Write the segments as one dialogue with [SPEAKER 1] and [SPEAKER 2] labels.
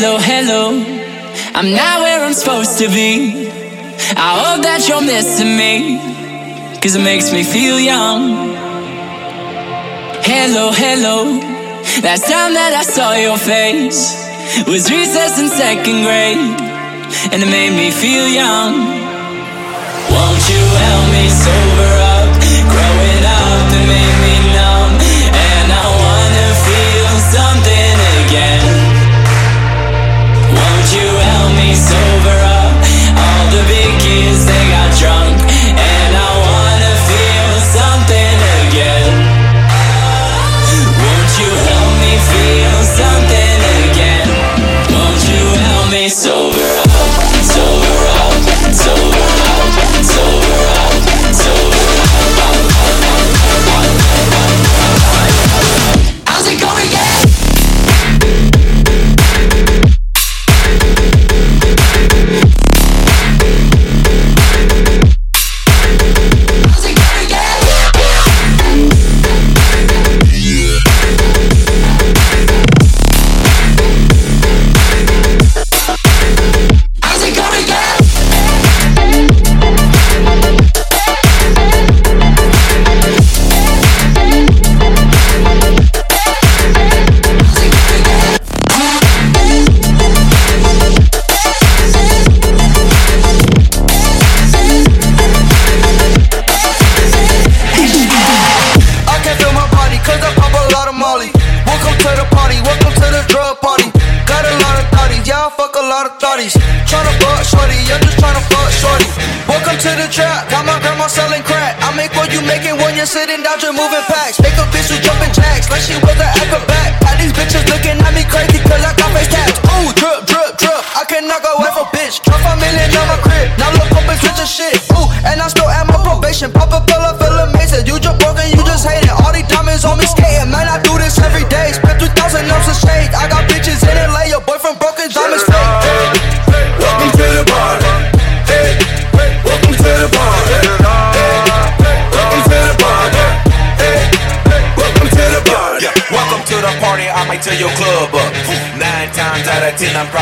[SPEAKER 1] Hello, hello. I'm not where I'm supposed to be. I hope that you're missing me. Cause it makes me feel young. Hello, hello. Last time that I saw your face was recess in second grade. And it made me feel young. Won't you help me sober up? Growing up, it made me numb.
[SPEAKER 2] Making when you're sitting down, just moving packs. Make a bitch who jumping jacks like she was an acrobat. Got these bitches looking at me crazy cause I got face tats.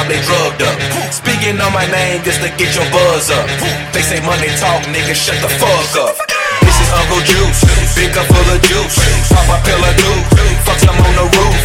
[SPEAKER 2] Of
[SPEAKER 3] ten, drugged up. Speaking on my name just to get your buzz up. They say money talk, nigga, shut the fuck up. This is Uncle Juice, big cup full of juice. Pop a pill or two, fuck some on the roof.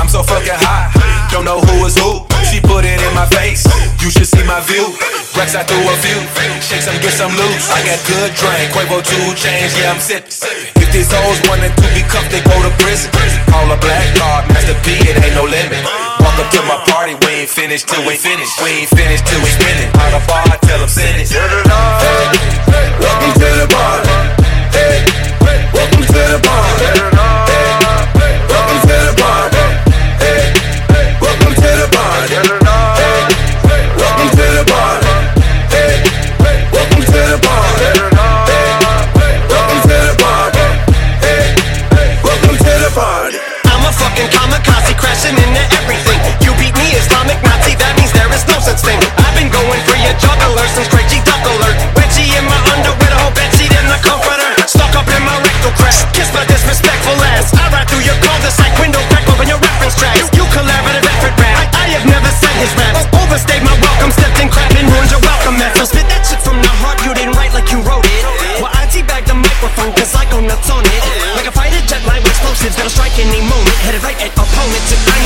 [SPEAKER 3] I'm so fucking hot, don't know who is who. She put it in my face, you should see my view. Rex, I threw a few, shake some, get some loose. I got good drink, Quavo two chains, yeah, I'm sipping. If these hoes wanted to be cuffed, they go to prison. Call a black card, Master P, it ain't no limit. Welcome to my party, we ain't finished till we finish. We ain't finished till we spinning. Out the bar, tell them send it.
[SPEAKER 4] Welcome to the party. Hey, welcome to the party. Hey, welcome to the party.
[SPEAKER 5] His raps. Overstayed my welcome, stepped in crap and ruined your welcome mat. So spit that shit from the heart, you didn't write like you wrote it. Well, I teabag the microphone, cause I go nuts on it. Like a fighter jet, live explosives that'll strike any moment. Headed right at opponents. If I'm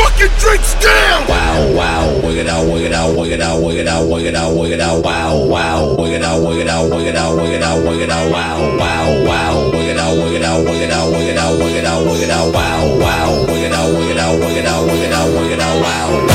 [SPEAKER 5] fucking
[SPEAKER 6] drinks down!
[SPEAKER 7] Wow, wow, wig it out, wig it out, wig it out, wig it out, wig it out, wig it out, wow, wow, wig it out, wig it out, wig it out, wig it out, wig it out, wow, wow, wow, wig it out, wig it out, wig it out, wig it out, wig it out, wig it out, wow, wow, wig it out, wig it out, wig it out, wig it out, wig it out, wow.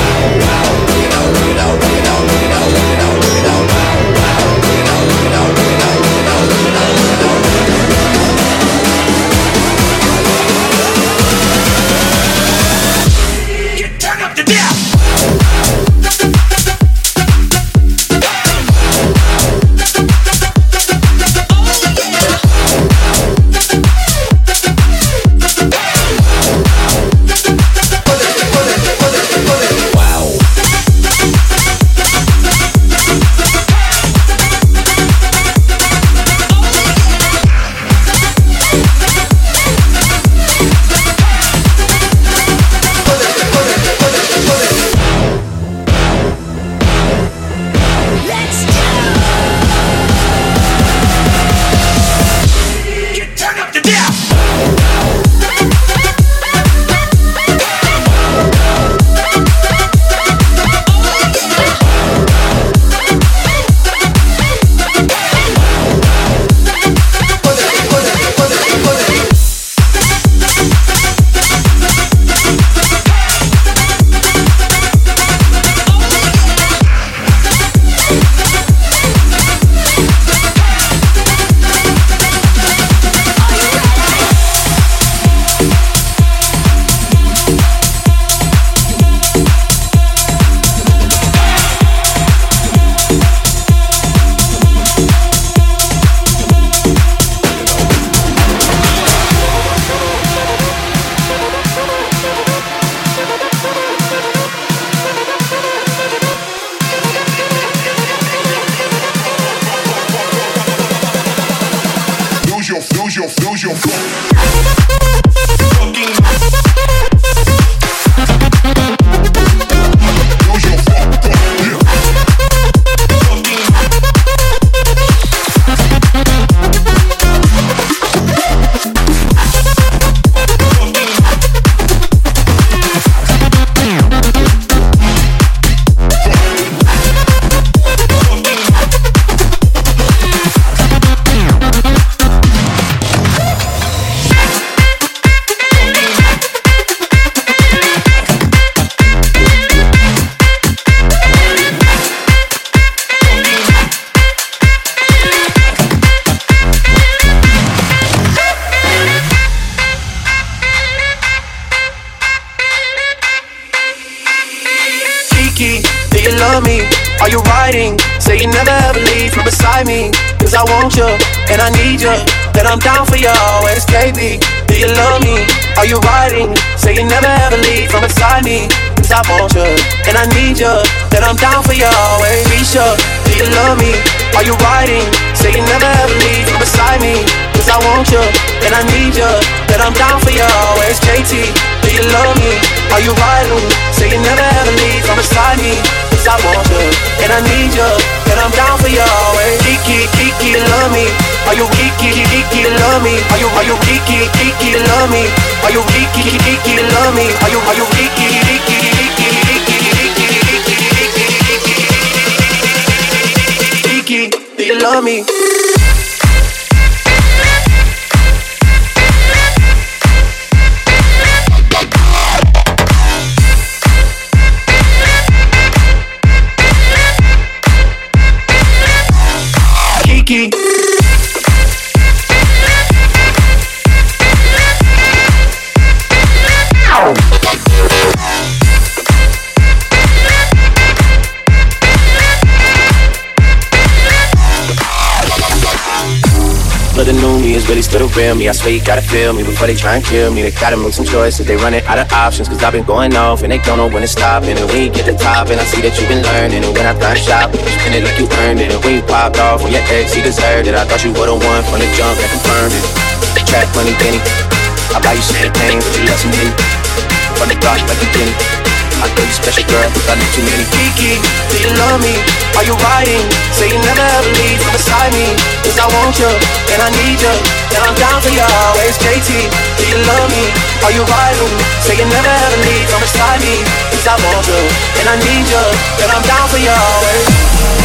[SPEAKER 5] Real me. I swear you gotta feel me before they try and kill me. They gotta make some choices. They running out of options. Cause I've been going off and they don't know when to stop. And when you get the top, and I see that you've been learning. And when I done shop, you spend it like you earned it. And when you popped off on your ex, he deserved it. I thought you would've won from the jump and confirmed it. Track money, Benny. I buy you champagne, but you love some. From the block like a Jenny. I know special girl, I know too many Kiki, do you love me? Are you riding? Say you never ever leave from beside me Cause I want you, and I need you And I'm down for you always JT, do you love me? Are you riding? Say you never ever leave from beside me Cause I want you, and I need you And I'm down for you always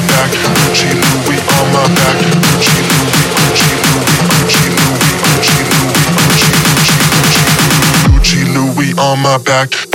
[SPEAKER 8] my back. Gucci Louis on my back. Gucci Louis. Gucci Louis. Gucci Louis. Gucci Louis. Gucci Gucci Gucci Louis on my back.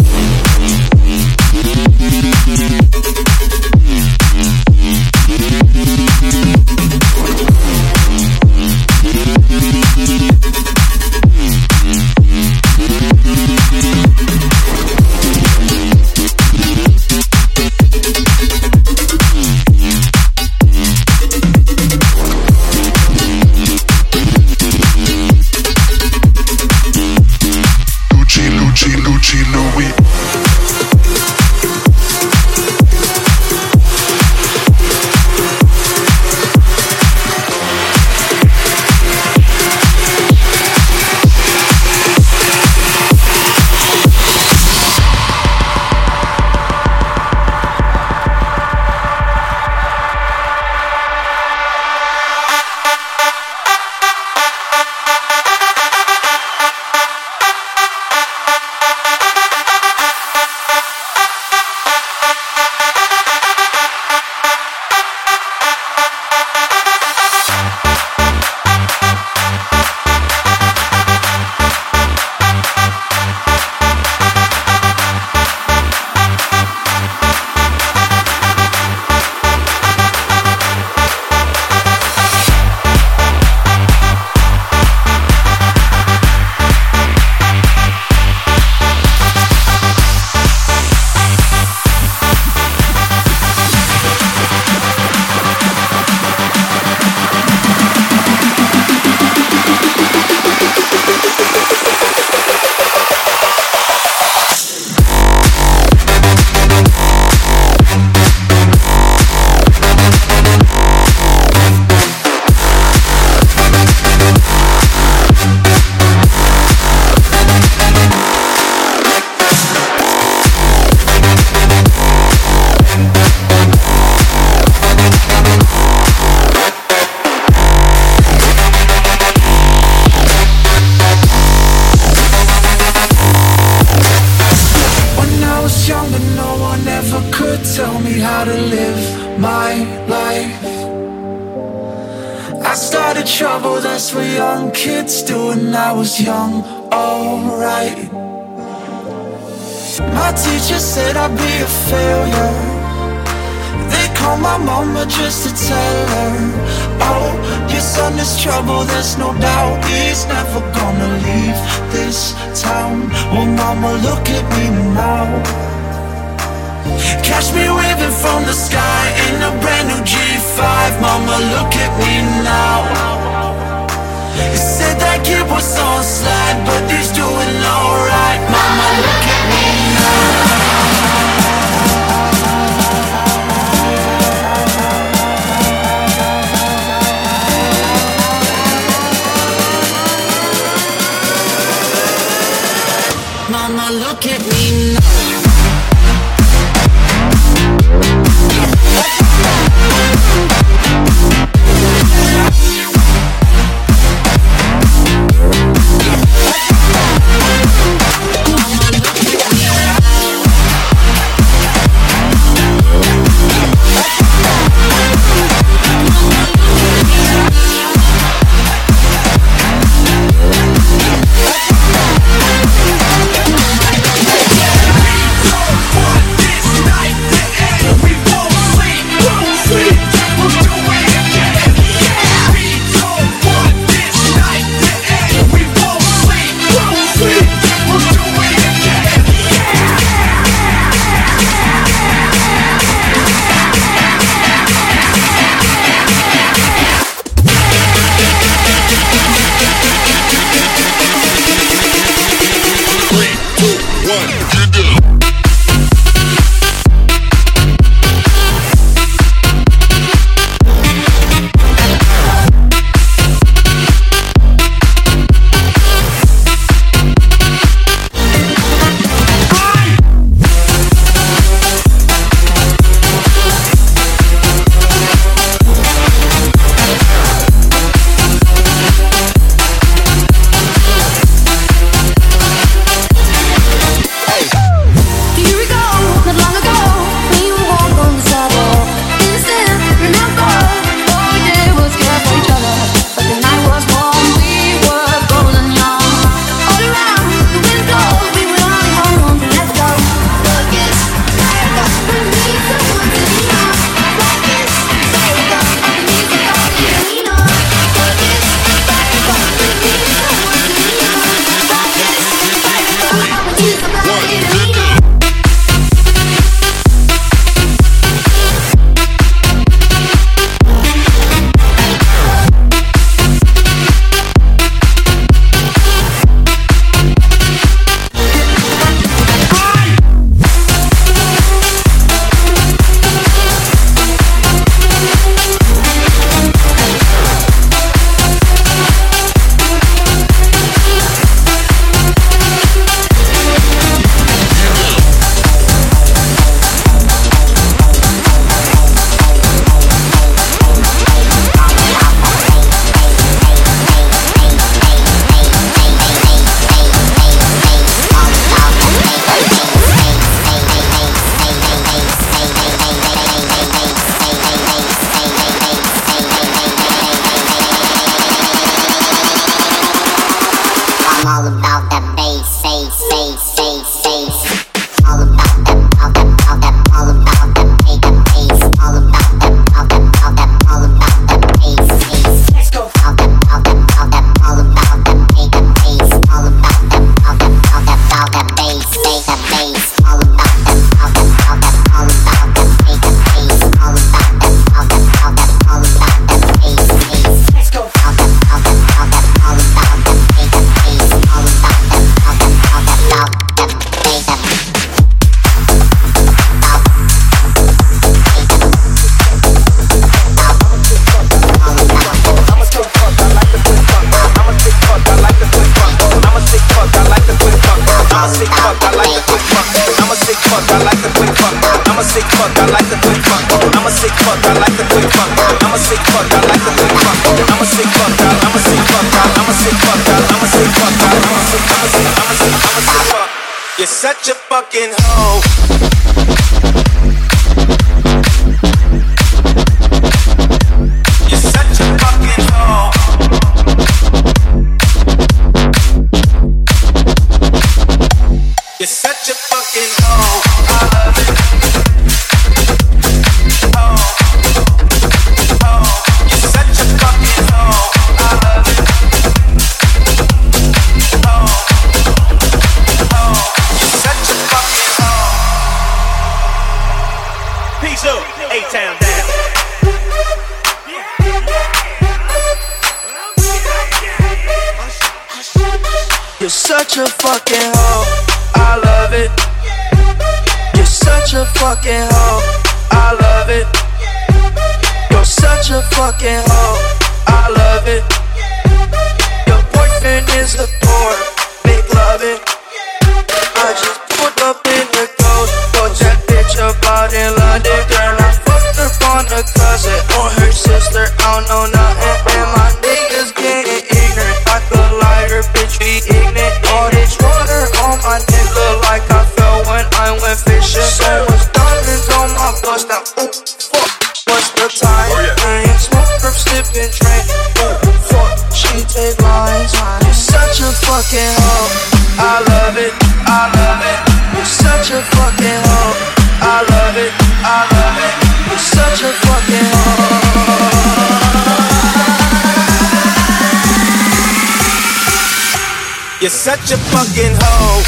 [SPEAKER 5] Such a fucking hoe.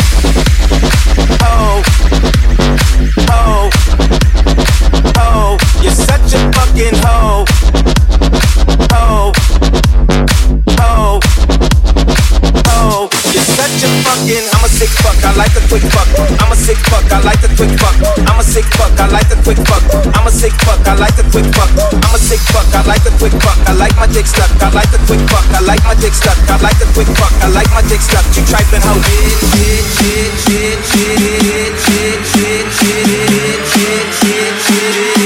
[SPEAKER 5] Hoe.
[SPEAKER 9] Hoe. Hoe. You're such a fucking hoe. Hoe. Hoe. Hoe.
[SPEAKER 10] You're such a fucking. I'm a sick fuck. I like a quick fuck. I'm a sick fuck. I like a quick fuck. I'm a sick fuck. I like a quick fuck. I'm a sick fuck. I like a quick fuck. I'm a sick fuck. I like a quick fuck. I like my dick stuck. I like a quick fuck. I like my dick stuck. I like a quick fuck. I like my dick stuck. You trifling hoe. Shit, shit, shit, shit, shit, shit, shit, shit, shit, shit, shit,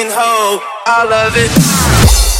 [SPEAKER 10] fucking hoe.
[SPEAKER 9] I love it.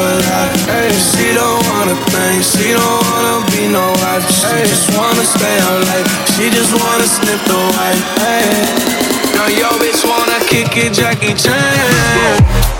[SPEAKER 2] with that. Hey, she don't wanna think, she don't wanna be no wife. She just wanna stay out late. she just wanna sniff the white. Hey,
[SPEAKER 11] now your bitch wanna kick it, Jackie Chan.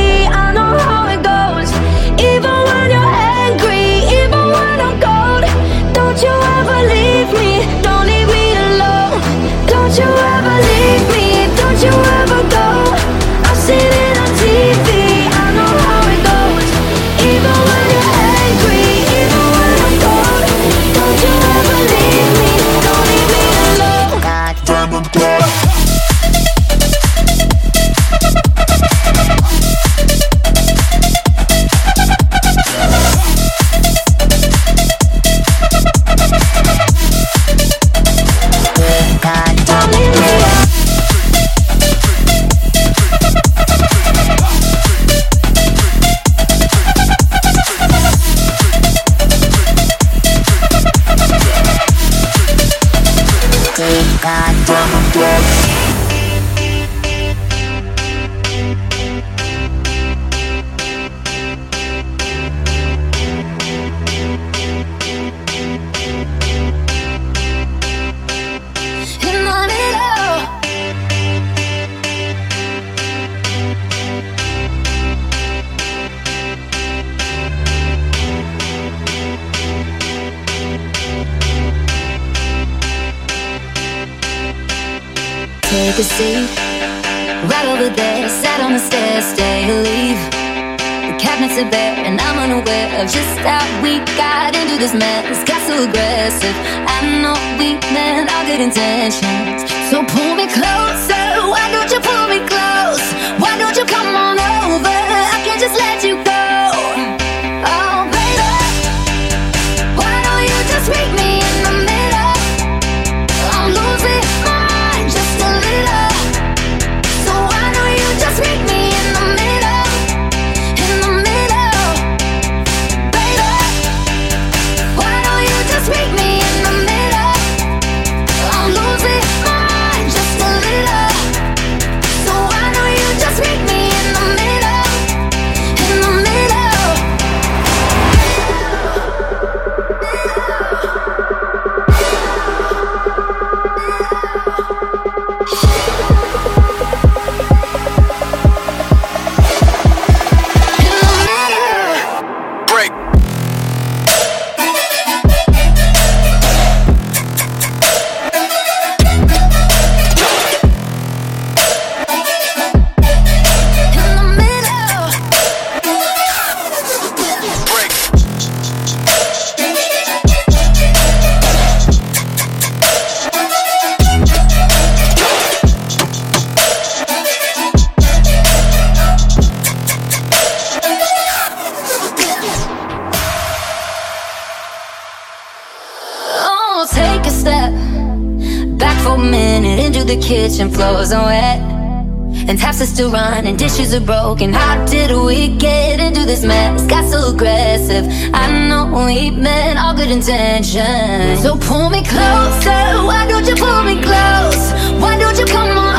[SPEAKER 12] pictures are broken. How did we get into this mess? Got so aggressive. I know we meant all good intentions. So pull me closer. Why don't you pull me close? Why don't you come on?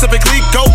[SPEAKER 9] Gets. I